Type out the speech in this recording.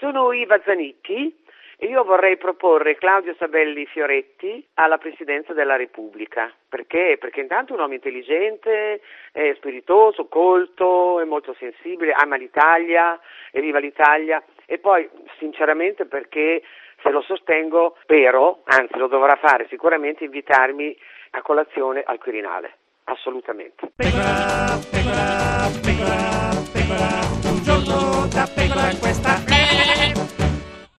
Sono Iva Zanicchi e io vorrei proporre Claudio Sabelli Fioretti alla Presidenza della Repubblica. Perché? Perché intanto è un uomo intelligente, è spiritoso, colto, è molto sensibile, ama l'Italia, e viva l'Italia e poi sinceramente perché se lo sostengo spero, anzi lo dovrà fare sicuramente, invitarmi a colazione al Quirinale. Assolutamente. Pecora, pecora, pecora,